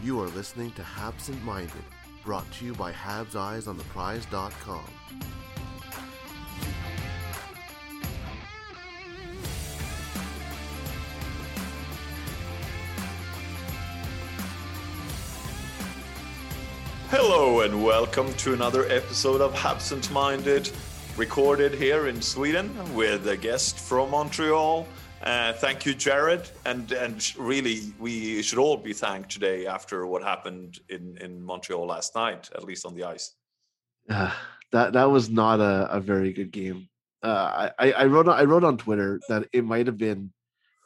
You are listening to Habsent Minded, brought to you by Habs Eyes on the Prize.com. Hello and welcome to another episode of Habsent Minded, recorded here in Sweden with a guest from Montreal. Uh, thank you, Jared, and and really we should all be thanked today after what happened in in Montreal last night, at least on the ice. Uh, that that was not a, a very good game. Uh, I I wrote on, I wrote on Twitter that it might have been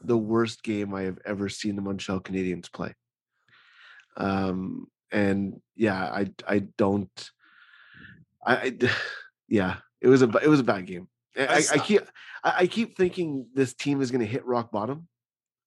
the worst game I have ever seen the Montreal Canadiens play. Um, and yeah, I I don't, I, I yeah, it was a it was a bad game. I, I keep I, I keep thinking this team is going to hit rock bottom,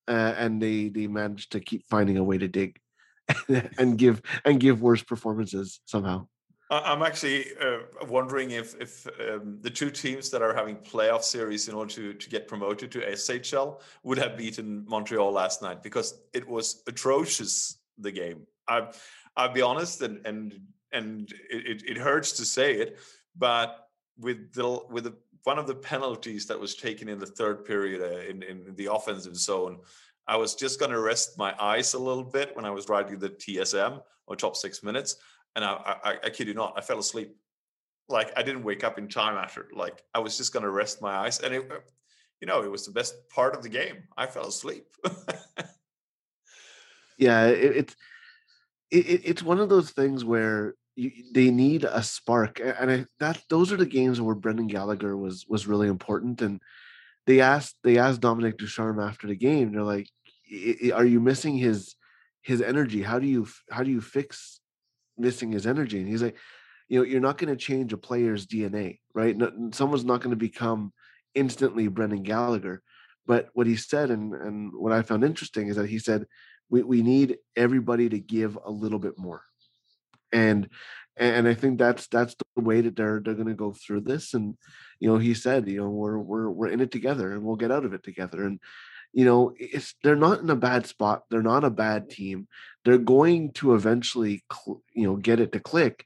uh, and they they managed to keep finding a way to dig and give and give worse performances somehow. I'm actually uh, wondering if if um, the two teams that are having playoff series in order to to get promoted to SHL would have beaten Montreal last night because it was atrocious. The game. I I'll be honest, and and and it, it, it hurts to say it, but with the with the, one of the penalties that was taken in the third period uh, in in the offensive zone, I was just going to rest my eyes a little bit when I was writing the TSM or top six minutes, and I, I I kid you not, I fell asleep. Like I didn't wake up in time after. Like I was just going to rest my eyes, and it, you know, it was the best part of the game. I fell asleep. Yeah, it, it's it, it's one of those things where you, they need a spark, and I, that those are the games where Brendan Gallagher was was really important. And they asked they asked Dominic Ducharme after the game. They're like, "I- I- "Are you missing his his energy? How do you how do you fix missing his energy?" And he's like, "You know, you're not going to change a player's DNA, right? No, someone's not going to become instantly Brendan Gallagher." But what he said, and and what I found interesting, is that he said we, we need everybody to give a little bit more and and i think that's that's the way that they're they're going to go through this and you know he said you know we're we're we're in it together and we'll get out of it together and you know it's they're not in a bad spot they're not a bad team they're going to eventually cl- you know get it to click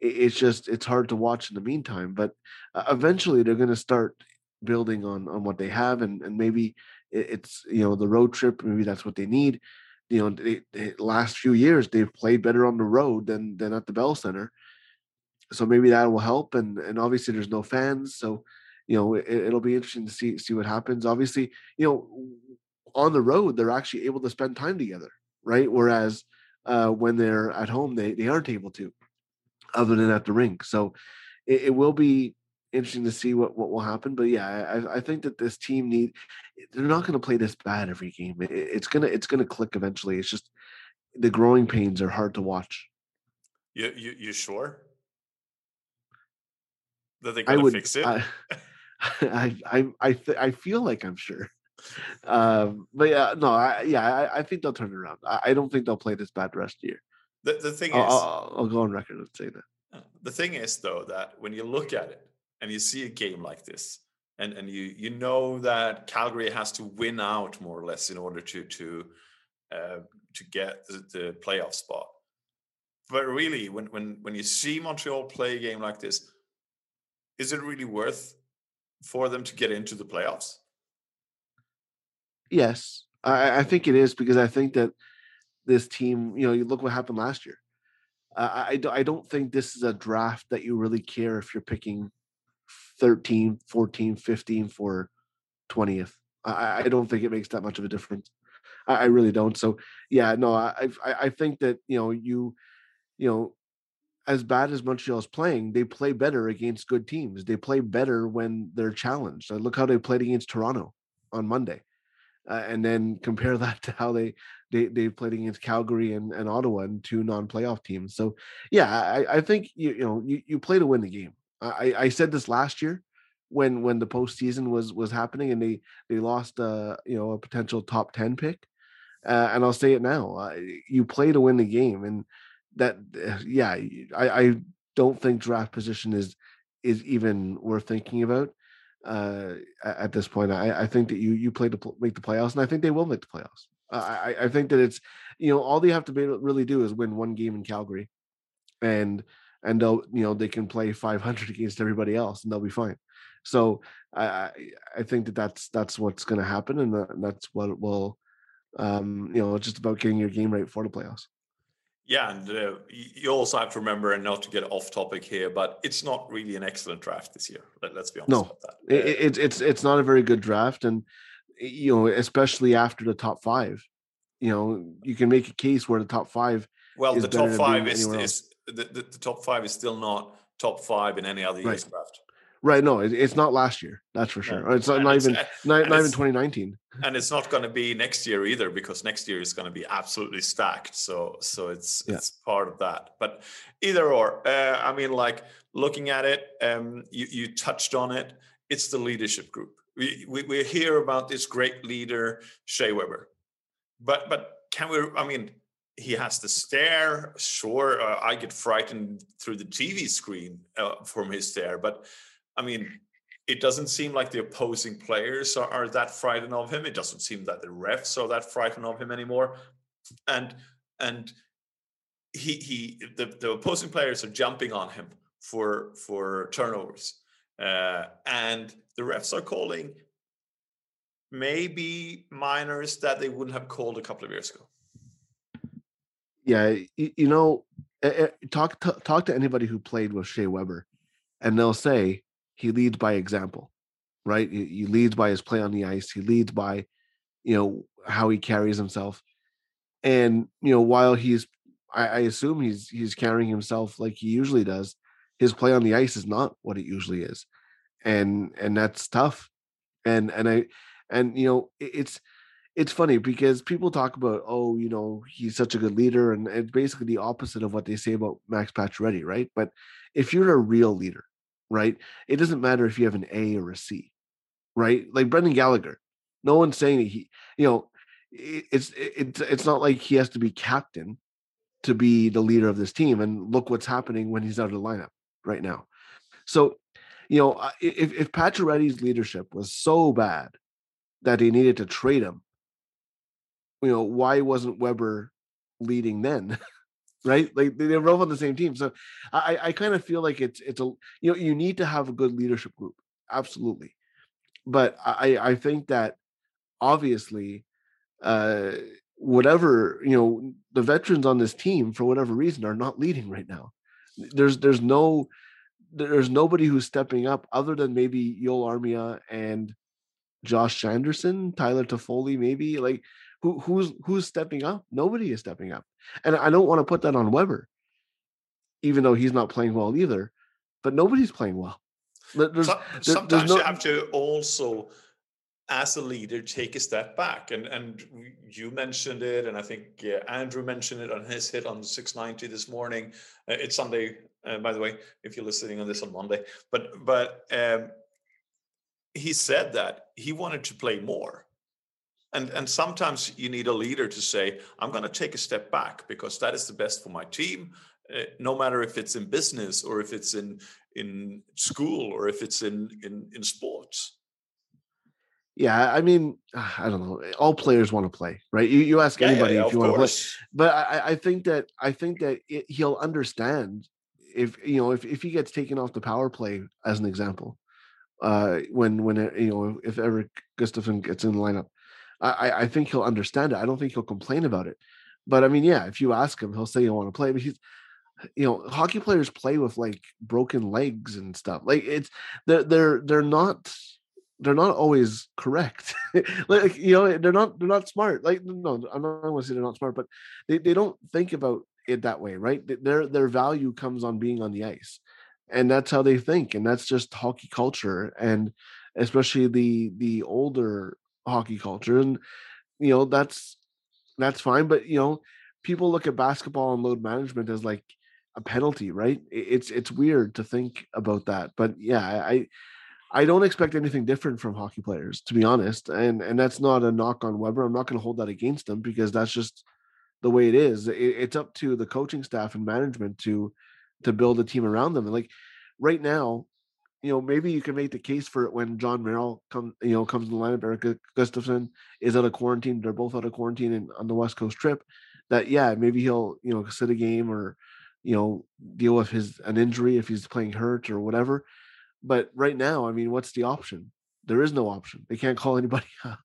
it's just it's hard to watch in the meantime but uh, eventually they're going to start building on on what they have and and maybe it's you know the road trip maybe that's what they need you know, the last few years they've played better on the road than than at the Bell Center. So maybe that will help. And and obviously there's no fans, so you know it, it'll be interesting to see see what happens. Obviously, you know, on the road they're actually able to spend time together, right? Whereas uh, when they're at home, they they aren't able to, other than at the rink. So it, it will be interesting to see what what will happen. But yeah, I, I think that this team need they're not going to play this bad every game. It, it's gonna it's gonna click eventually. It's just the growing pains are hard to watch. you you you sure that they're I would fix it? I I I I, th- I feel like I'm sure. Um, but yeah, no, I, yeah, I, I think they'll turn it around. I, I don't think they'll play this bad the rest of the year. the the thing I'll, is. I'll, I'll go on record and say that. Uh, The thing is, though, that when you look at it and you see a game like this, and and you you know that Calgary has to win out more or less in order to to uh, to get the, the playoff spot. But really, when when when you see Montreal play a game like this, is it really worth for them to get into the playoffs? Yes, I, I think it is because I think that this team, you know, you look what happened last year. Uh, I, I, do- I don't think this is a draft that you really care if you're picking 13, 14, 15 for 20th. I, I don't think it makes that much of a difference. I, I really don't. So yeah, no, I, I I think that you know you, you know, as bad as Montreal's playing, they play better against good teams. They play better when they're challenged. Uh, Look how they played against Toronto on Monday. uh, and then compare that to how they they they played against Calgary and, and Ottawa and two non-playoff teams. So yeah, I, I think you you know you, you play to win the game. I, I said this last year when when the postseason was was happening and they they lost uh you know a potential top 10 pick uh, and I'll say it now uh, you play to win the game and that uh, yeah I I don't think draft position is is even worth thinking about uh at this point. I I think that you you play to make the playoffs and I think they will make the playoffs. I I think that it's you know all they have to be, really do is win one game in Calgary and and they'll you know they can play 500 against everybody else and they'll be fine so I I think that that's that's what's going to happen, and that's what will, um, you know, just about getting your game right for the playoffs. Yeah, and uh, you also have to remember, and not to get off topic here, but it's not really an excellent draft this year. Let, us be honest no, about that. Uh, it, it's it's it's not a very good draft, and you know, especially after the top five, you know, you can make a case where the top five. Well, the top five is, is the, the, the, top five is still not top five in any other year's right. draft. Right. No, it, it's not last year. That's for sure. It's not, not it's, even not, not even 2019. And it's not going to be next year either, because next year is going to be absolutely stacked. So so it's yeah. it's part of that. But either or, uh, I mean, like looking at it, um, you you touched on it. It's the leadership group. We we, we hear about this great leader, Shea Weber, but but can we? I mean, he has to stare. Sure, uh, I get frightened through the TV screen uh, from his stare, but I mean, it doesn't seem like the opposing players are, are, that frightened of him. It doesn't seem that the refs are that frightened of him anymore. And and he he the, the opposing players are jumping on him for for turnovers. Uh, and the refs are calling maybe minors that they wouldn't have called a couple of years ago. Yeah, you, you know, eh, eh, talk to, talk to anybody who played with Shea Weber, and they'll say he leads by example, right? He, he leads by his play on the ice. He leads by, you know, how he carries himself. And you know, while he's, I, I assume he's he's carrying himself like he usually does. His play on the ice is not what it usually is, and and that's tough. And and I and you know, it, it's it's funny because people talk about, oh, you know, he's such a good leader, and it's basically the opposite of what they say about Max Pacioretty, right? But if you're a real leader, right? It doesn't matter if you have an A or a C, right? Like Brendan Gallagher, no one's saying that he, you know, it's it's it's not like he has to be captain to be the leader of this team. And look what's happening when he's out of the lineup right now. So, you know, if if Pacioretty's leadership was so bad that they needed to trade him, you know, why wasn't Weber leading then? right? Like they're both on the same team. So I, I kind of feel like it's it's a you know you need to have a good leadership group, absolutely. But I I think that obviously, uh, whatever you know, the veterans on this team for whatever reason are not leading right now. There's there's no there's nobody who's stepping up other than maybe Joel Armia and Josh Anderson, Tyler Toffoli, maybe like who who's who's stepping up? Nobody is stepping up. And I don't want to put that on Weber, even though he's not playing well either. But nobody's playing well. There's, Sometimes no... you have to also, as a leader, take a step back. And and you mentioned it, and I think Andrew mentioned it on his hit on 690 this morning. Uh, it's Sunday, uh, by the way, if you're listening on this on Monday. But but um, he said that he wanted to play more and and sometimes you need a leader to say i'm going to take a step back because that is the best for my team uh, no matter if it's in business or if it's in in school or if it's in in in sports. Yeah i mean i don't know all players want to play right? You, you ask anybody yeah, yeah, if you want to play but i i think that i think that it, he'll understand if you know if, if he gets taken off the power play as an example uh when when it, you know if ever Gustafsson gets in the lineup I, I think he'll understand it. I don't think he'll complain about it. But I mean, yeah, if you ask him, he'll say he'll want to play. But he's, you know, hockey players play with like broken legs and stuff. Like it's they're they're they're not they're not always correct. like you know, they're not they're not smart. Like no, I'm not going to say they're not smart, but they, they don't think about it that way, right? Their their value comes on being on the ice, and that's how they think, and that's just hockey culture, and especially the the older hockey culture, and you know that's that's fine. But you know, people look at basketball and load management as like a penalty, right? It's it's weird to think about that, but yeah, I I don't expect anything different from hockey players, to be honest. And and that's not a knock on Weber. I'm not going to hold that against him because that's just the way it is. It, it's up to the coaching staff and management to to build a team around them. And like right now, you know, maybe you can make the case for it when Jon Merrill comes, you know, comes in the lineup. Erik Gustafsson is out of quarantine. They're both out of quarantine and on the West Coast trip. That yeah, maybe he'll you know sit a game or you know deal with his an injury if he's playing hurt or whatever. But right now, I mean, what's the option? There is no option. They can't call anybody up.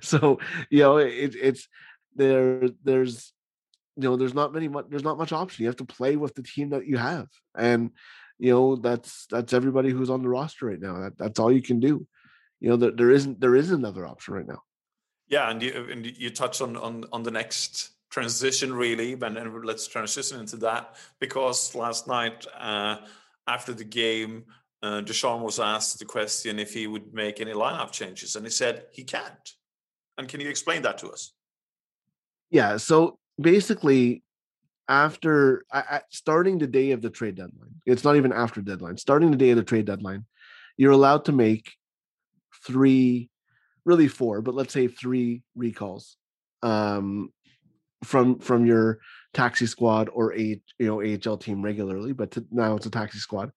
so you know, it, it's there. There's you know, there's not many. There's not much option. You have to play with the team that you have, and you know that's that's everybody who's on the roster right now. That, that's all you can do. You know, there, there isn't there is another option right now. Yeah, and you and you touch on on on the next transition really, and, and let's transition into that because last night uh, after the game, uh, Ducharme was asked the question if he would make any lineup changes, and he said he can't. And can you explain that to us? Yeah. So basically, after starting the day of the trade deadline, it's not even after deadline. Starting the day of the trade deadline, you're allowed to make three, really four, but let's say three recalls um, from from your taxi squad or a you know AHL team regularly, but to, now it's a taxi squad.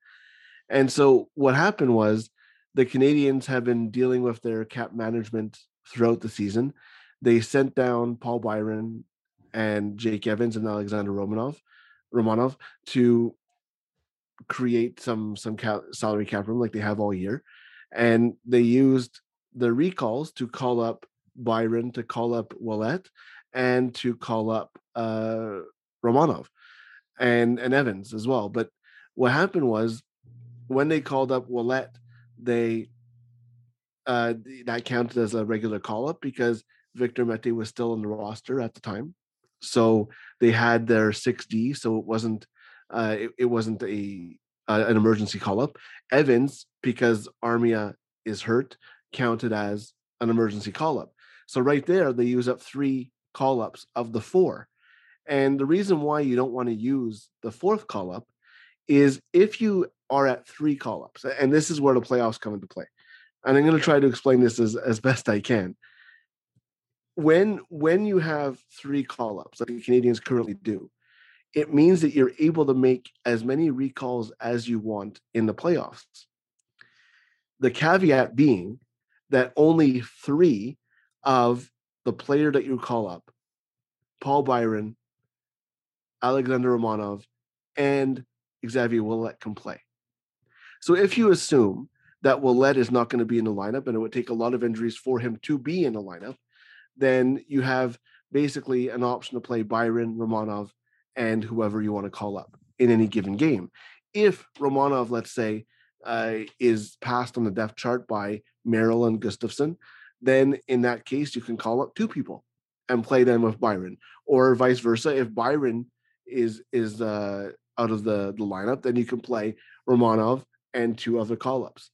And so what happened was the Canadiens have been dealing with their cap management throughout the season. They sent down Paul Byron and Jake Evans and Alexander Romanov, Romanov to create some some salary cap room like they have all year, and they used the recalls to call up Byron, to call up Ouellet, and to call up uh, Romanov and and Evans as well. But what happened was when they called up Ouellet, they uh, that counted as a regular call up because Victor Mete was still on the roster at the time. So they had their 6D, so it wasn't uh, it, it wasn't a uh, an emergency call up. Evans, because Armia is hurt, counted as an emergency call up. So right there, they use up three call ups of the four. And the reason why you don't want to use the fourth call up is if you are at three call ups, and this is where the playoffs come into play. And I'm going to try to explain this as, as best I can. When when you have three call ups, like the Canadiens currently do, it means that you're able to make as many recalls as you want in the playoffs. The caveat being that only three of the player that you call up, Paul Byron, Alexander Romanov, and Xavier Ouellet can play. So if you assume that Ouellet is not going to be in the lineup and it would take a lot of injuries for him to be in the lineup, then you have basically an option to play Byron, Romanov, and whoever you want to call up in any given game. If Romanov, let's say, uh, is passed on the depth chart by Merrill and Gustafsson, then in that case, you can call up two people and play them with Byron, or vice versa. If Byron is is uh, out of the, the lineup, then you can play Romanov and two other call ups.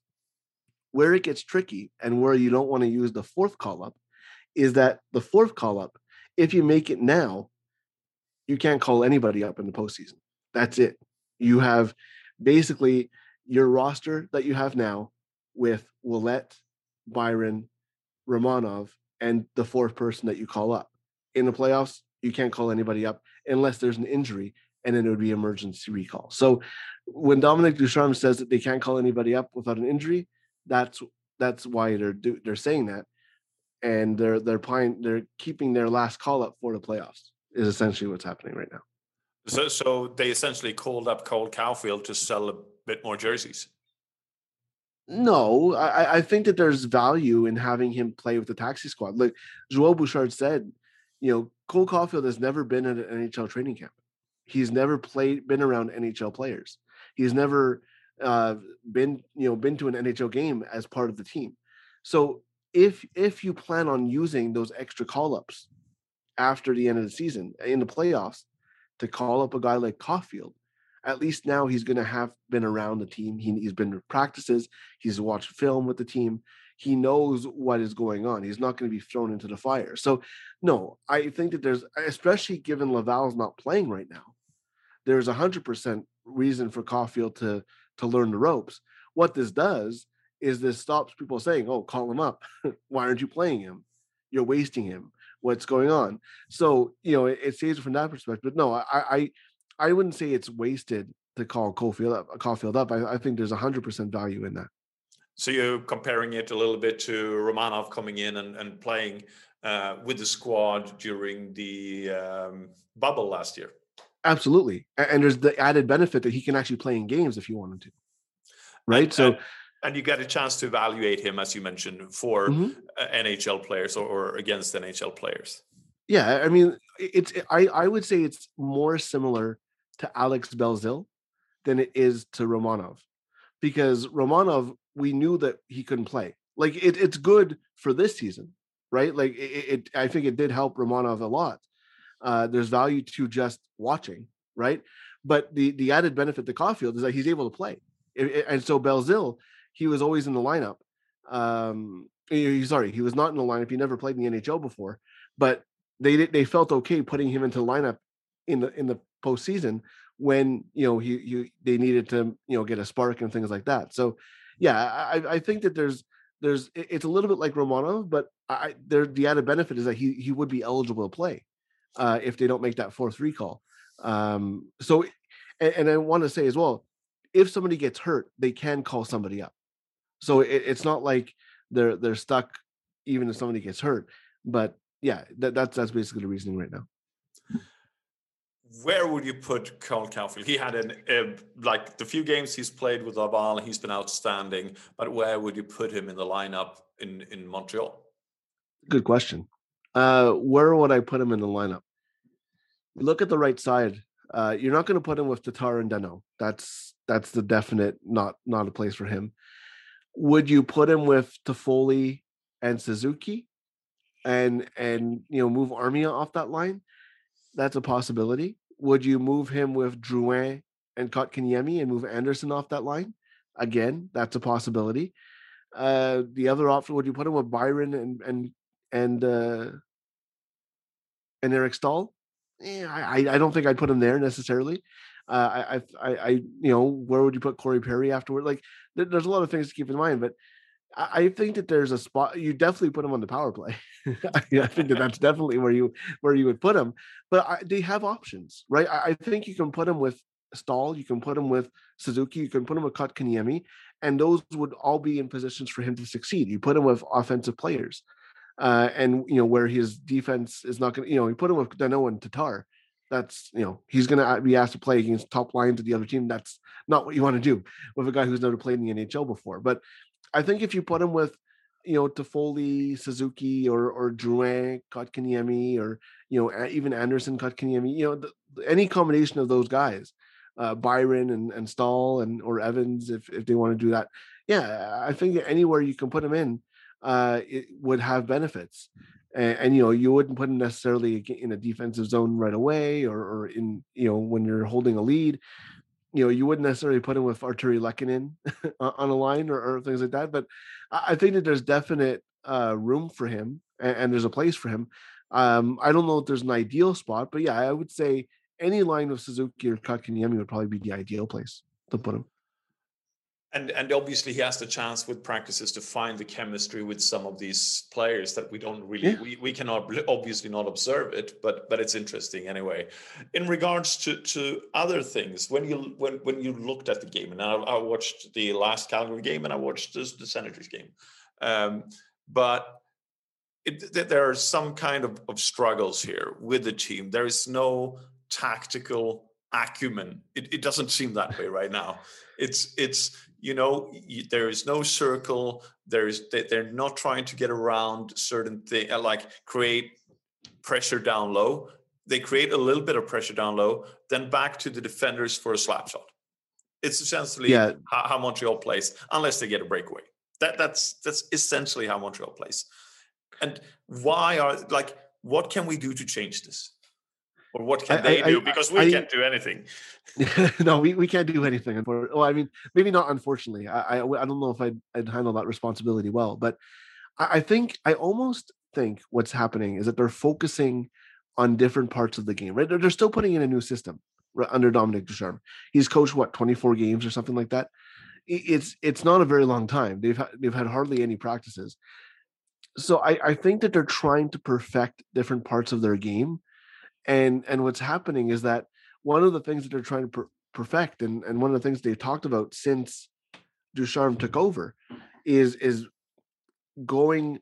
Where it gets tricky and where you don't want to use the fourth call up is that the fourth call up, if you make it now, you can't call anybody up in the postseason. That's it. You have basically your roster that you have now with Ouellet, Byron, Romanov, and the fourth person that you call up. In the playoffs, you can't call anybody up unless there's an injury and then it would be emergency recall. So when Dominic Ducharme says that they can't call anybody up without an injury, that's that's why they're they're saying that, and they're they're playing they're keeping their last call up for the playoffs is essentially what's happening right now. So so they essentially called up Cole Caufield to sell a bit more jerseys. No, I, I think that there's value in having him play with the taxi squad. Like Joel Bouchard said, you know, Cole Caufield has never been at an NHL training camp. He's never played, been around NHL players. He's never uh, been, you know, been to an NHL game as part of the team. So if if you plan on using those extra call ups after the end of the season uh, in the playoffs to call up a guy like Caufield, at least now he's going to have been around the team. He, he's been to practices. He's watched film with the team. he knows what is going on. He's not going to be thrown into the fire. So, no, I think that there's, especially given Laval's not playing right now, there's a hundred percent reason for Caufield to to learn the ropes. What this does is this stops people saying, "Oh, call him up. Why aren't you playing him? You're wasting him. What's going on?" So you know, it, it saves it from that perspective. But no, I, I I wouldn't say it's wasted to call Caufield up. Caufield up. I, I think there's a hundred percent value in that. So you're comparing it a little bit to Romanov coming in and, and playing uh, with the squad during the um, bubble last year. Absolutely, and there's the added benefit that he can actually play in games if you want him to. Right. So. And, you get a chance to evaluate him, as you mentioned, for mm-hmm. Uh, NHL players or, or against NHL players. Yeah, I mean, it's I I would say it's more similar to Alex Belzile than it is to Romanov, because Romanov we knew that he couldn't play. Like it, it's good for this season, right? Like it, it, I think it did help Romanov a lot. Uh, there's value to just watching, right? But the the added benefit to Caufield is that he's able to play, and so Belzile, he was always in the lineup. Um, sorry, he was not in the lineup. He never played in the NHL before, but they they felt okay putting him into the lineup in the in the postseason when you know he, he they needed to you know get a spark and things like that. So yeah, I, I think that there's there's it's a little bit like Romanov, but I there the added benefit is that he he would be eligible to play uh, if they don't make that fourth recall. Um, so, and, and I want to say as well, if somebody gets hurt, they can call somebody up. So it, it's not like they're they're stuck even if somebody gets hurt. But yeah, that, that's that's basically the reasoning right now where would you put Cole Caufield? He had an uh, like the few games he's played with Laval, he's been outstanding. But where would you put him in the lineup in in Montreal? Good question. Uh, where would I put him in the lineup? Look at the right side. Uh, you're not going to put him with Tatar and Danault. That's that's the definite not not a place for him. Would you put him with Toffoli and Suzuki, and and you know move Armia off that line? That's a possibility. Would you move him with Drouin and Kotkaniemi and move Anderson off that line? Again, that's a possibility. Uh, the other option, would you put him with Byron and and and uh, and Eric Staal? Yeah, I I don't think I'd put him there necessarily. Uh, I, I I you know where would you put Corey Perry afterward? Like there, there's a lot of things to keep in mind, but I think that there's a spot you definitely put him on the power play. I think that that's definitely where you where you would put him. But I, they have options, right? I, I, think you can put him with Staal, you can put him with Suzuki, you can put him with Kotkaniemi, and those would all be in positions for him to succeed. You put him with offensive players, uh, and you know where his defense is not going to. You know, you put him with Danault and Tatar. That's you know he's going to be asked to play against top lines of the other team. That's not what you want to do with a guy who's never played in the NHL before. But I think if you put him with, you know, Toffoli, Suzuki, or or Drouin, Kotkaniemi, or you know, even Anderson, Kotkaniemi, you know, the, any combination of those guys, uh, Byron and and Staal and or Evans, if if they want to do that, yeah, I think anywhere you can put him in, uh, it would have benefits. And, and, you know you wouldn't put him necessarily in a defensive zone right away or, or in you know when you're holding a lead you know, you wouldn't necessarily put him with Artturi Lehkonen on a line or, or, things like that. But I think that there's definite uh, room for him and, and, there's a place for him. Um, I don't know if there's an ideal spot, but yeah, I would say any line of Suzuki or Kotkaniemi would probably be the ideal place to put him and and obviously he has the chance with practices to find the chemistry with some of these players that we don't really yeah. we, we cannot obviously not observe it but but it's interesting anyway. In regards to to other things when you when when you looked at the game and i, I watched the last calgary game and i watched the, the senators game um, but it, there are some kind of, of struggles here with the team. There is no tactical acumen. It, it doesn't seem that way right now. It's it's you know there is no circle there's they're not trying to get around certain thing uh, like create pressure down low. They create a little bit of pressure down low then back to the defenders for a slap shot. It's essentially yeah. how, how montreal plays unless they get a breakaway. That that's that's essentially how montreal plays. And why are like what can we do to change this Or what can I- they I- do? Because we can't do anything. no, we, we can't do anything. Well, I mean, maybe not unfortunately. I, I, I don't know if I'd, I'd handle that responsibility well, but I, I think I almost think what's happening is that they're focusing on different parts of the game, right? They're, they're still putting in a new system right, under Dominic Ducharme. He's coached what 24 games or something like that. It's it's not a very long time. They've had, they've had hardly any practices. So I, I think that they're trying to perfect different parts of their game. And and what's happening is that one of the things that they're trying to per- perfect and, and one of the things they've talked about since Ducharme took over is is going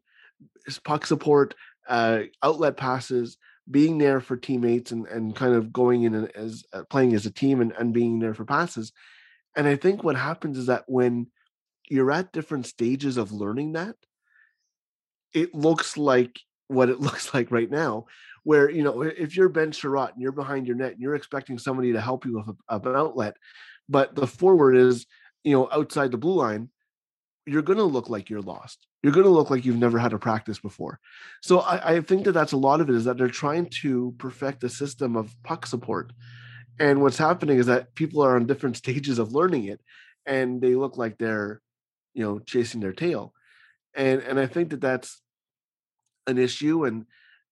is puck support, uh, outlet passes, being there for teammates and, and kind of going in and as uh, playing as a team and, and being there for passes. And I think what happens is that when you're at different stages of learning that, it looks like what it looks like right now, where you know if you're Ben Chiarot and you're behind your net and you're expecting somebody to help you with a, an outlet, but the forward is you know outside the blue line, you're going to look like you're lost. You're going to look like you've never had a practice before. So I, I think that that's a lot of it is that they're trying to perfect the system of puck support, and what's happening is that people are on different stages of learning it, and they look like they're you know chasing their tail, and and I think that that's an issue and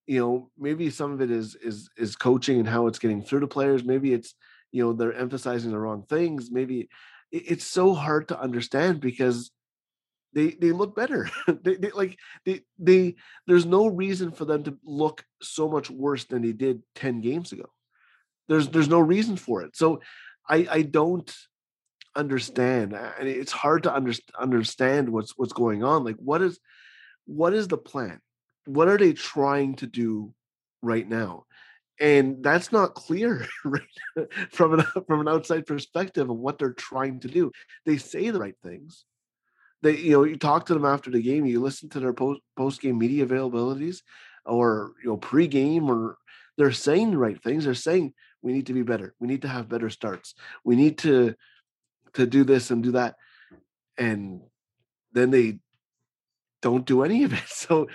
you know maybe some of it is is is coaching and how it's getting through to players. Maybe it's you know they're emphasizing the wrong things. Maybe it, it's so hard to understand because they they look better. They, they like they they there's no reason for them to look so much worse than they did 10 games ago. There's there's no reason for it. So i i don't understand and it's hard to under, understand what's what's going on. Like what is what is the plan what are they trying to do right now? And that's not clear right from an from an outside perspective of what they're trying to do. They say the right things. They you know you talk to them after the game you listen to their post post game media availabilities or you know pre-game or they're saying the right things. They're saying we need to be better. We need to have better starts. We need to to do this and do that. And then they don't do any of it. So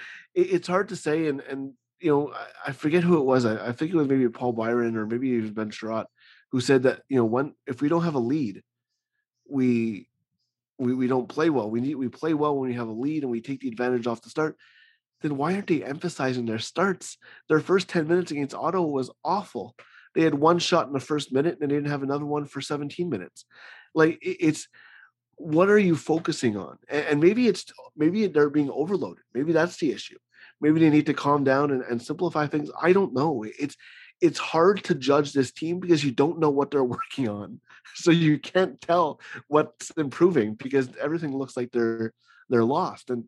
it's hard to say and and you know I, I forget who it was I, I think it was maybe Paul Byron or maybe even Ben Chiarot who said that you know when if we don't have a lead we we, we don't play well. We need we play well when we have a lead and we take the advantage off the start. Then why aren't they emphasizing their starts? Their first 10 minutes against Ottawa was awful. They had one shot in the first minute and they didn't have another one for 17 minutes. Like it's what are you focusing on? And, and maybe it's maybe they're being overloaded. Maybe that's the issue maybe they need to calm down and, and simplify things. I don't know. It's it's hard to judge this team because you don't know what they're working on. So you can't tell what's improving because everything looks like they're they're lost. And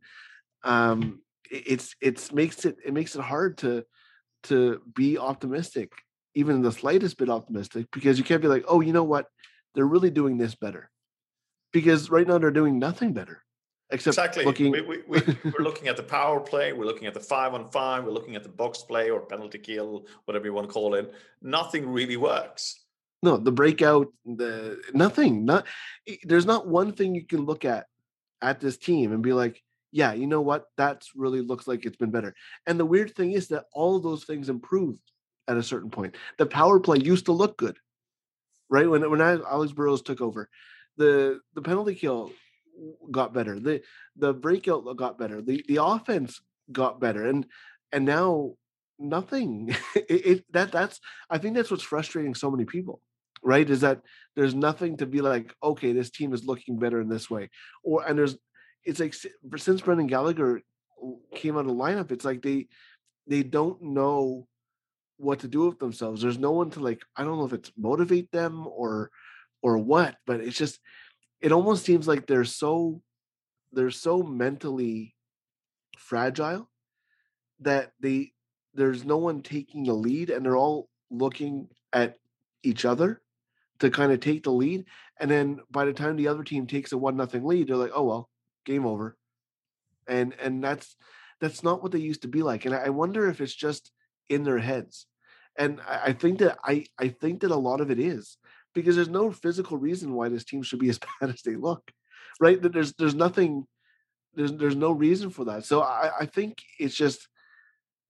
um it- it's it's makes it it makes it hard to to be optimistic even the slightest bit optimistic because you can't be like oh you know what? They're really doing this better. Because right now they're doing nothing better except Exactly. looking We, we, we, we're looking at the power play. We're looking at the five on five. We're looking at the box play or penalty kill, whatever you want to call it. Nothing really works. no the breakout the nothing not there's not one thing you can look at at this team and be like yeah you know what that's really looks like it's been better and the weird thing is that all those things improved at a certain point the power play used to look good right when when I- alex burrows took over the the penalty kill got better. The the breakout got better. The the offense got better and and now nothing. It, it that that's i think that's what's frustrating so many people right? Is that there's nothing to be like okay this team is looking better in this way. Or and there's it's like since brendan gallagher came out of the lineup it's like they they don't know what to do with themselves. There's no one to like i don't know if it's motivate them or or what but it's just it almost seems like they're so they're so mentally fragile that they there's no one taking the lead and they're all looking at each other to kind of take the lead and then by the time the other team takes a one nothing lead they're like oh well game over. And and that's that's not what they used to be like and i wonder if it's just in their heads. And i I think that i i think that a lot of it is because there's no physical reason why this team should be as bad as they look right there's there's nothing there's there's no reason for that so i i think it's just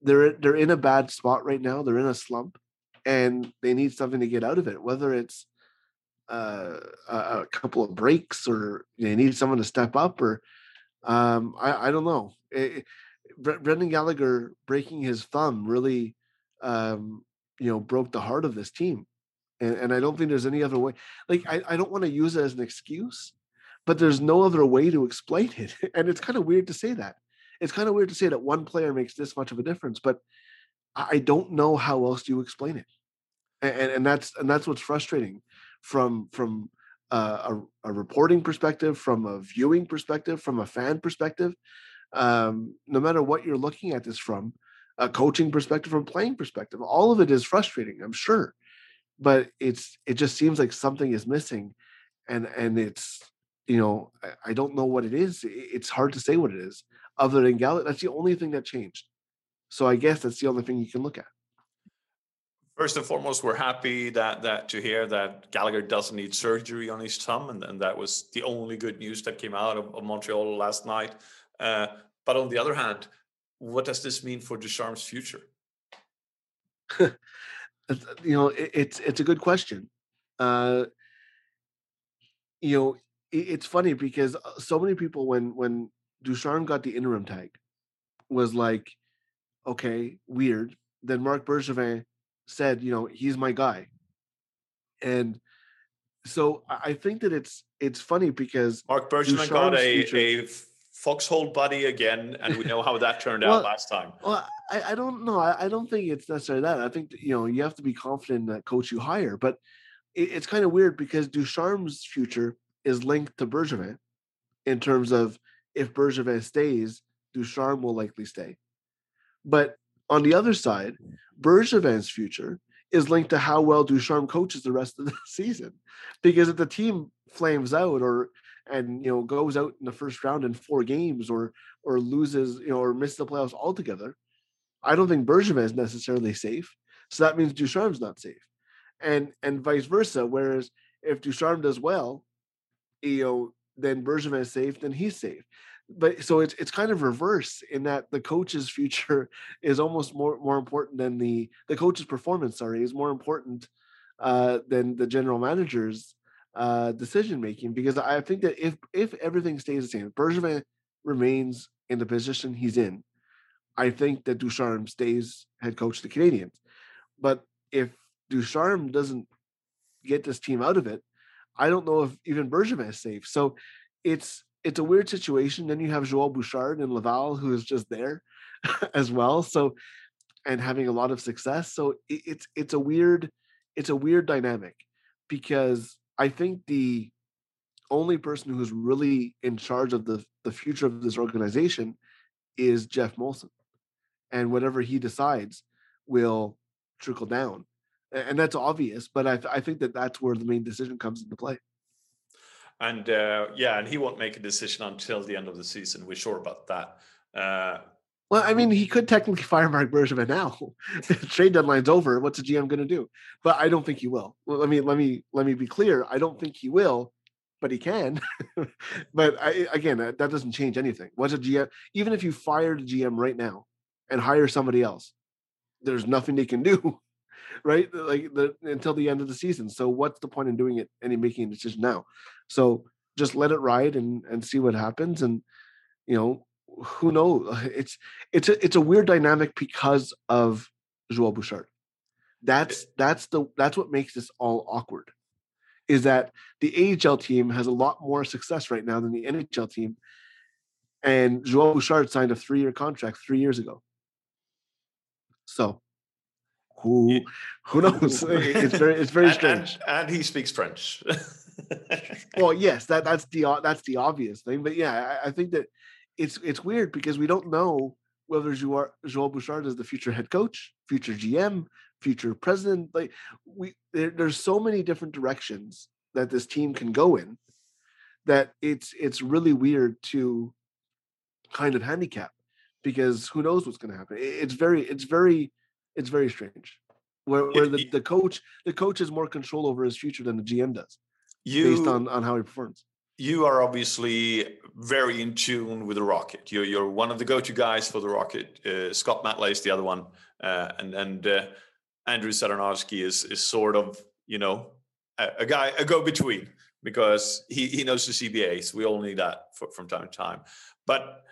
they're they're in a bad spot right now they're in a slump and they need something to get out of it, whether it's uh, a, couple of breaks or they need someone to step up or um, I, I don't know. It, Brendan Gallagher breaking his thumb really, um, you know, broke the heart of this team. And, and I don't think there's any other way. Like, I, I don't want to use it as an excuse, but there's no other way to explain it. And it's kind of weird to say that. It's kind of weird to say that one player makes this much of a difference, but I don't know how else you explain it. And, and that's and that's what's frustrating from from a, a, reporting perspective, from a viewing perspective, from a fan perspective. Um, no matter what you're looking at this from, a coaching perspective, from playing perspective, all of it is frustrating. I'm sure, but it's it just seems like something is missing, and and it's you know I, I don't know what it is. It's hard to say what it is. Other than Gallup, that's the only thing that changed. So I guess that's the only thing you can look at. First and foremost, we're happy that that to hear that Gallagher doesn't need surgery on his thumb, and, and that was the only good news that came out of, of Montreal last night. Uh, but on the other hand, what does this mean for Ducharme's future? you know, it, it's it's a good question. Uh, you know, it, it's funny because uh, so many people when when Ducharme got the interim tag was like, okay, weird. Then mark Bergevin said, you know, he's my guy. And so I think that it's it's funny because mark Bergevin got a, future, a foxhole buddy again, and we know how that turned well, out last time. Well, I, I don't know. I, I, don't think it's necessarily that. I think you know you have to be confident in that coach you hire, but it, it's kind of weird because Ducharme's future is linked to Bergevin in terms of if Bergevin stays, Ducharme will likely stay. But on the other side, Bergevin's future is linked to how well Ducharme coaches the rest of the season. Because if the team flames out or and you know goes out in the first round in four games or or loses, you know, or misses the playoffs altogether, I don't think Bergevin is necessarily safe. So that means Ducharme's not safe. And and vice versa. Whereas if Ducharme does well, you know, then Bergevin is safe, then he's safe but so it's it's kind of reverse in that the coach's future is almost more more important than the the coach's performance. Sorry, is more important uh, than the general manager's uh, decision making because I think that if if everything stays the same, Bergevin remains in the position he's in, I think that Ducharme stays head coach of the Canadiens. But if Ducharme doesn't get this team out of it, I don't know if even Bergevin is safe. So it's it's a weird situation. Then you have Joel Bouchard and Laval, who is just there as well. So, and having a lot of success. So it, it's it's a weird it's a weird dynamic because I think the only person who's really in charge of the the future of this organization is Geoff Molson, and whatever he decides will trickle down, and that's obvious. But I, I think that that's where the main decision comes into play. And uh, yeah, and he won't make a decision until the end of the season. We're sure about that. Uh, well, I mean, he could technically fire Mark Bergevin now. The trade deadline's over. What's the GM going to do? But I don't think he will. Well, let me let me let me be clear. I don't think he will, but he can. but I, again, that, that doesn't change anything. What's a GM? Even if you fire the GM right now and hire somebody else, there's nothing they can do right? Like the, until the end of the season. So what's the point in doing it and making a decision now? So just let it ride and and see what happens. And you know, who knows? Uh, it's it's a it's a weird dynamic because of Joel Bouchard. That's that's the that's what makes this all awkward. Is that the AHL team has a lot more success right now than the NHL team, and Joel Bouchard signed a three-year contract three years ago. So who who knows? It's very it's very and, strange. And, and, he speaks French. well, yes, that that's the that's the obvious thing. But yeah, I, I, think that it's it's weird because we don't know whether Joel, Bouchard is the future head coach, future GM, future president. Like we there, there's so many different directions that this team can go in that it's it's really weird to kind of handicap because who knows what's going to happen. It's very it's very it's very strange. Where, where the, the coach the coach has more control over his future than the GM does, you, based on on how he performs. You are obviously very in tune with the Rocket. You're you're one of the go-to guys for the Rocket. Uh, Scott Matlay is the other one, uh, and and uh, Andrew Zadarnowski is is sort of you know a, a guy a go between because he he knows the CBAs. We all need that for, from time to time. But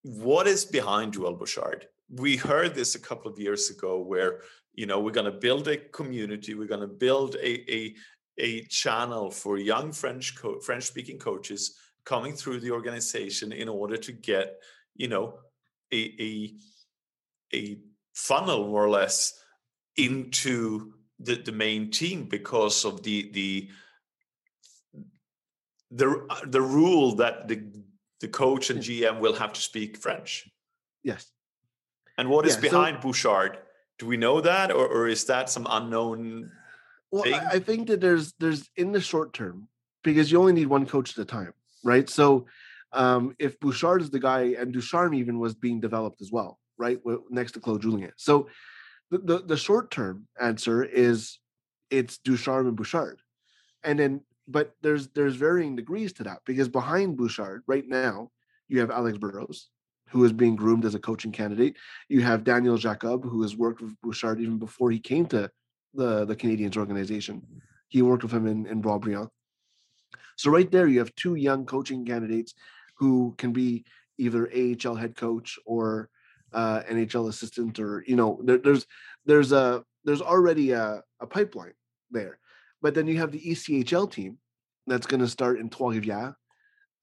what is behind Joel Bouchard? We heard this a couple of years ago, where you know we're going to build a community, we're going to build a a a channel for young French co- French speaking coaches coming through the organization in order to get you know a a a funnel more or less into the, the main team because of the the the the rule that the the coach and GM will have to speak French. Yes. And what is Yeah, so- behind Bouchard? Do we know that, or, or is that some unknown? Well, thing? I think that there's there's in the short term because you only need one coach at a time, right? So um, if Bouchard is the guy, and Ducharme even was being developed as well, right, next to Claude Julien. So the the, the short term answer is it's Ducharme and Bouchard, and then but there's there's varying degrees to that because behind Bouchard right now you have Alex Burrows who is being groomed as a coaching candidate. You have Daniel Jacob who has worked with Bouchard even before he came to the the Canadiens organization. He worked with him in in Boisbriand. So right there, you have two young coaching candidates who can be either AHL head coach or uh, NHL assistant, or you know, there, there's there's a there's already a, a pipeline there. But then you have the ECHL team that's going to start in Trois-Rivières.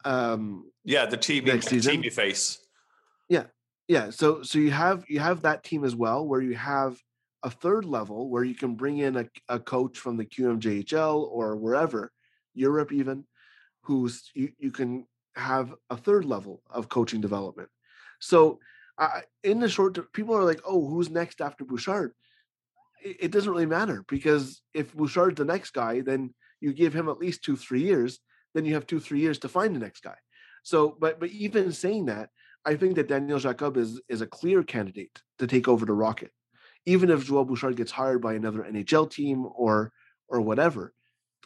Um, Yeah, the team Next season? teamy face. Yeah, yeah so so you have you have that team as well where you have a third level where you can bring in a, a coach from the qmjhl or wherever europe even who's you, you can have a third level of coaching development. So in the short term people are like oh who's next after bouchard? It, it doesn't really matter because if bouchard's the next guy then you give him at least two three years then you have two three years to find the next guy. So but but even saying that I think that Daniel Jacob is is a clear candidate to take over the Rocket, even if Joel Bouchard gets hired by another NHL team or or whatever.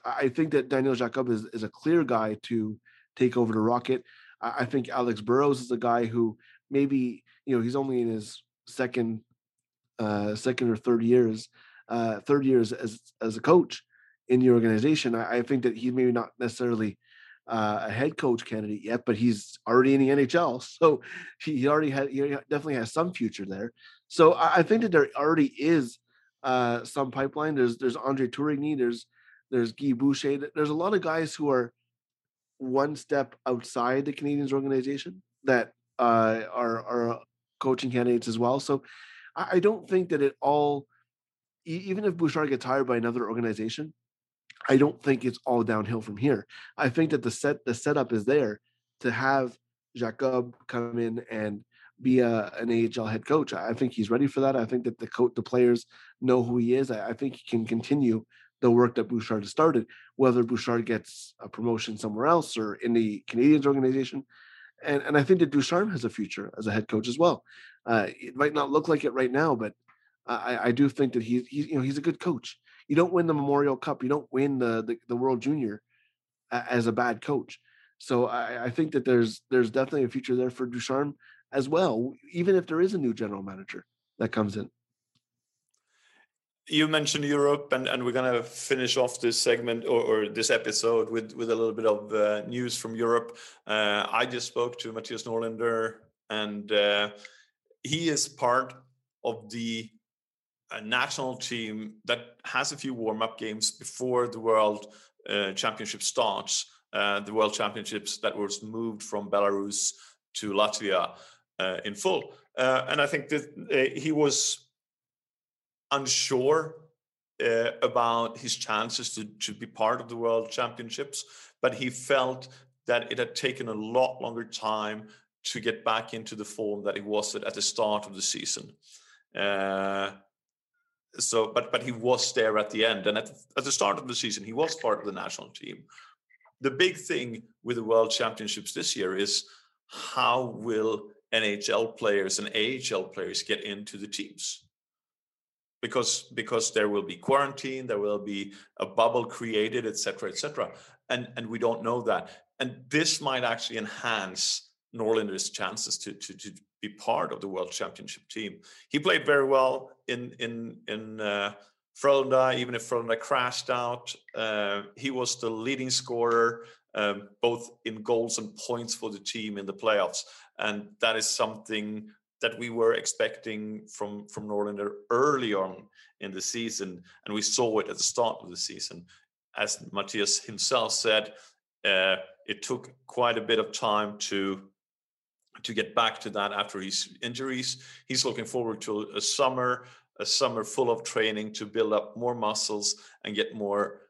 I think that Daniel Jacob is is a clear guy to take over the Rocket. I, I think Alex Burrows is a guy who maybe you know he's only in his second uh, second or third years uh, third years as as a coach in the organization. I, I think that he's maybe not necessarily uh, a head coach candidate yet, but he's already in the NHL, so he, he already had he definitely has some future there. So I, think that there already is uh, some pipeline. There's there's Andre Tourigny, there's there's Guy Boucher. There's a lot of guys who are one step outside the Canadiens organization that uh, are are coaching candidates as well. So I, don't think that it all, even if Bouchard gets hired by another organization, I don't think it's all downhill from here. I think that the set the setup is there to have Jacob come in and be a, an AHL head coach. I think he's ready for that. I think that the coach, the players know who he is. I, I think he can continue the work that Bouchard has started, whether Bouchard gets a promotion somewhere else or in the Canadiens organization. And, and I think that Ducharme has a future as a head coach as well. Uh, it might not look like it right now, but I, I do think that he's, he's you know he's a good coach. You don't win the Memorial Cup, you don't win the the, the World Junior as a bad coach. So I, I think that there's there's definitely a future there for Ducharme as well, even if there is a new general manager that comes in. You mentioned Europe, and, and we're gonna finish off this segment or, or this episode with with a little bit of uh, news from Europe. Uh, I just spoke to Mattias Norlinder, and uh, he is part of the uh, national team that has a few warm up games before the World uh, Championship starts. Uh, the World Championships that was moved from Belarus to Latvia in full, uh, and I think that uh, he was unsure uh, about his chances to, to be part of the world championships, but he felt that it had taken a lot longer time to get back into the form that he was at, at the start of the season. Uh, so, but but he was there at the end, and at, at the start of the season, he was part of the national team. The big thing with the World Championships this year is how will NHL players and AHL players get into the teams? because because there will be quarantine there will be a bubble created etc etc and and we don't know that and this might actually enhance Norlinder's chances to, to to be part of the World Championship team. He played very well in in in uh, Frölunda, even if Frölunda crashed out. Uh, he was the leading scorer, um, both in goals and points for the team in the playoffs, and that is something that we were expecting from from Norlinder early on in the season, and we saw it at the start of the season. As Mattias himself said, uh, it took quite a bit of time to to get back to that after his injuries. He's looking forward to a summer, a summer full of training to build up more muscles and get more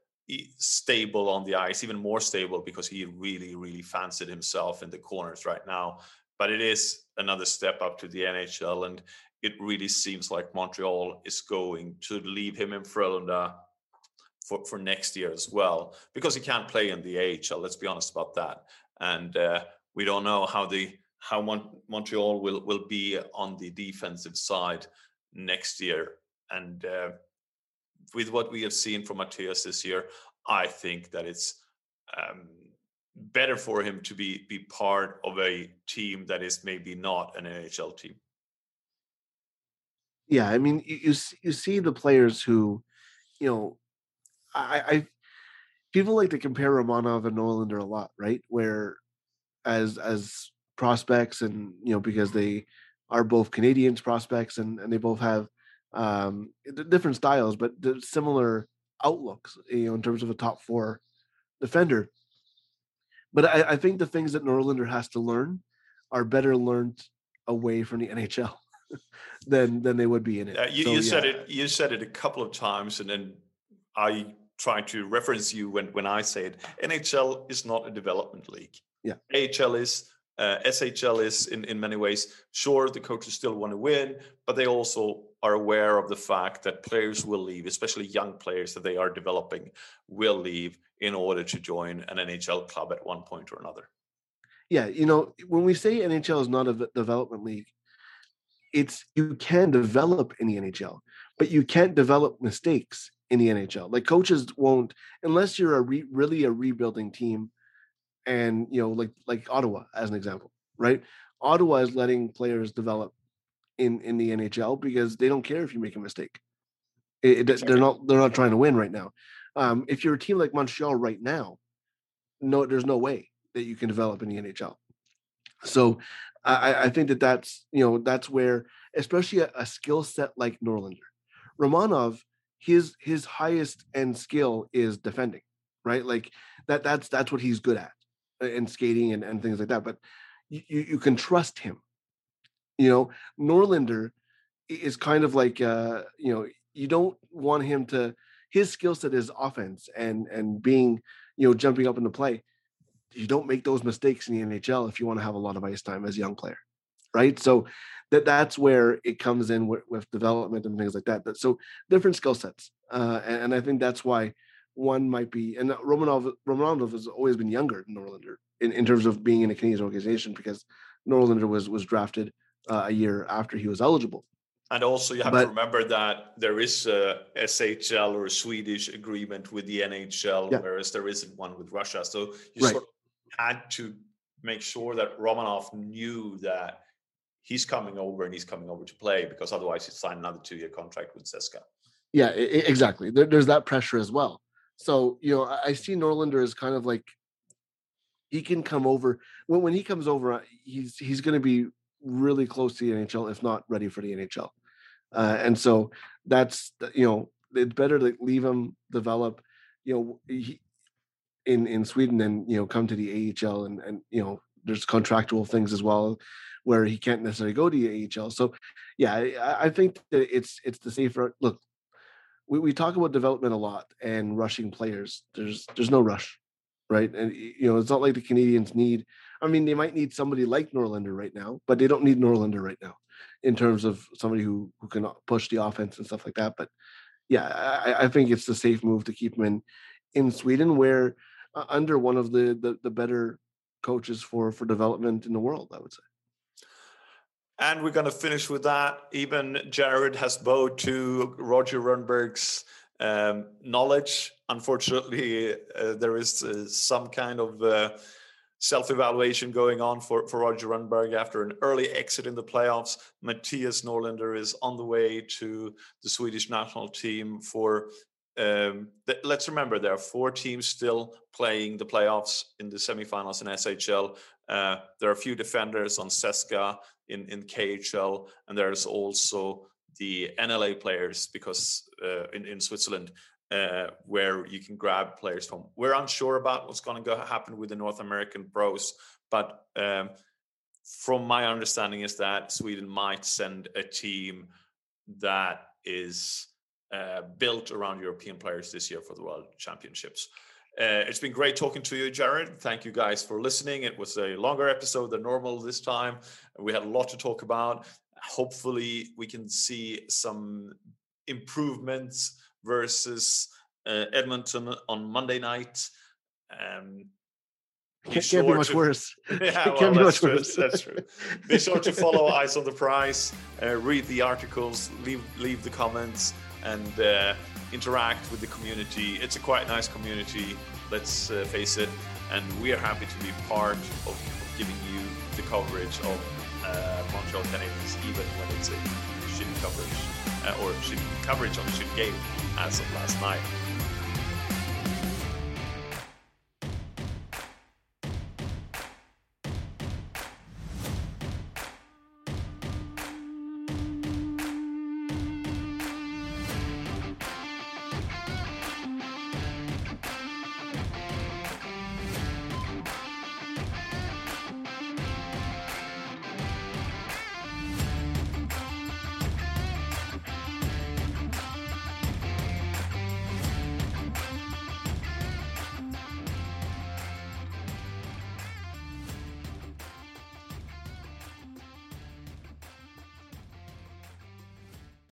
stable on the ice, even more stable because he really, really fancied himself in the corners right now. But it is another step up to the NHL, and it really seems like Montreal is going to leave him in Frölunda for, for next year as well because he can't play in the AHL. Let's be honest about that. And uh, we don't know how the how Mon- Montreal will will be on the defensive side next year. And uh, with what we have seen from Mattias this year, I think that it's um, better for him to be be part of a team that is maybe not an NHL team. Yeah, I mean, you you, see the players who, you know, I, I people like to compare Romanov and Norlinder a lot, right? Where as as prospects and you know because they are both Canadiens prospects and and they both have um different styles but similar outlooks you know in terms of a top four defender but I, I think the things that Norlinder has to learn are better learned away from the NHL than than they would be in it. Uh, you, so, you said it. You said it a couple of times, and then I try to reference you when when I say it. NHL is not a development league. Yeah, AHL is. Uh, SHL is in, in many ways, sure, the coaches still want to win, but they also are aware of the fact that players will leave, especially young players that they are developing will leave in order to join an NHL club at one point or another. Yeah, you know, when we say NHL is not a development league, it's you can develop in the NHL, but you can't develop mistakes in the NHL. Like coaches won't unless you're a re, really a rebuilding team, and you know, like like Ottawa as an example, right? Ottawa is letting players develop in in the NHL because they don't care if you make a mistake. It, it, they're not they're not trying to win right now. Um, if you're a team like Montreal right now, no, there's no way that you can develop in the NHL. So I, I think that that's you know that's where especially a, a skill set like Norlinder, Romanov, his his highest end skill is defending, right? Like that that's that's what he's good at, and skating and, and things like that. But you, you can trust him. You know, Norlinder is kind of like uh, you know you don't want him to his skill set is offense and and being you know jumping up into play. You don't make those mistakes in the nhl if you want to have a lot of ice time as a young player right? So that that's where it comes in with, with development and things like that but so different skill sets uh, and, and, i think that's why one might be and romanov romanov has always been younger than norlinder in, in terms of being in a canadian organization because Norlinder was was drafted uh, a year after he was eligible and also, you have but, to remember that there is a SHL or a Swedish agreement with the NHL, yeah. whereas there isn't one with Russia. So you right. sort of had to make sure that Romanov knew that he's coming over and he's coming over to play because otherwise he'd sign another two-year contract with CSKA. Yeah, exactly. There, there's that pressure as well. So you know, I see Norlinder as kind of like he can come over when when he comes over, he's he's going to be really close to the NHL, if not ready for the NHL. Uh, and so that's you know it's better to leave him develop. You know, he, in in Sweden and you know come to the AHL and and you know there's contractual things as well where he can't necessarily go to the AHL. So yeah, I, I think that it's it's the safer look. We, we talk about development a lot and rushing players. There's there's no rush, right? And you know it's not like the Canadiens need. I mean, they might need somebody like Norlinder right now, but they don't need Norlinder right now in terms of somebody who who can push the offense and stuff like that. But yeah, I, I think it's the safe move to keep him in in Sweden, where uh, under one of the, the the better coaches for for development in the world, I would say. And we're going to finish with that. Even Jared has bowed to Roger Rönnberg's um, knowledge. Unfortunately, uh, there is uh, some kind of uh, self-evaluation going on for, for Roger Rönnberg after an early exit in the playoffs. Mattias Norlinder is on the way to the Swedish national team for um, th- let's remember there are four teams still playing the playoffs in the semifinals in SHL. Uh, there are a few defenders on CSKA in, in KHL, and there's also the NLA players because uh, in, in Switzerland uh, where you can grab players from. We're unsure about what's going to happen with the North American pros, but um, from my understanding is that Sweden might send a team that is uh, built around European players this year for the World Championships. Uh, it's been great talking to you, Jared. Thank you guys for listening. It was a longer episode than normal this time. We had a lot to talk about. Hopefully, we can see some improvements versus uh, Edmonton on Monday night. Um, can't, sure can't be much to, worse. Yeah, well, can't be much true, worse. That's true. Be sure to follow Eyes on the Prize, uh, read the articles, leave leave the comments, and uh, interact with the community. It's a quite nice community. Let's uh, face it, and we are happy to be part of, of giving you the coverage of uh, Montreal Canadiens, even when it's a shitty coverage uh, or shitty coverage on shitty game as of last night.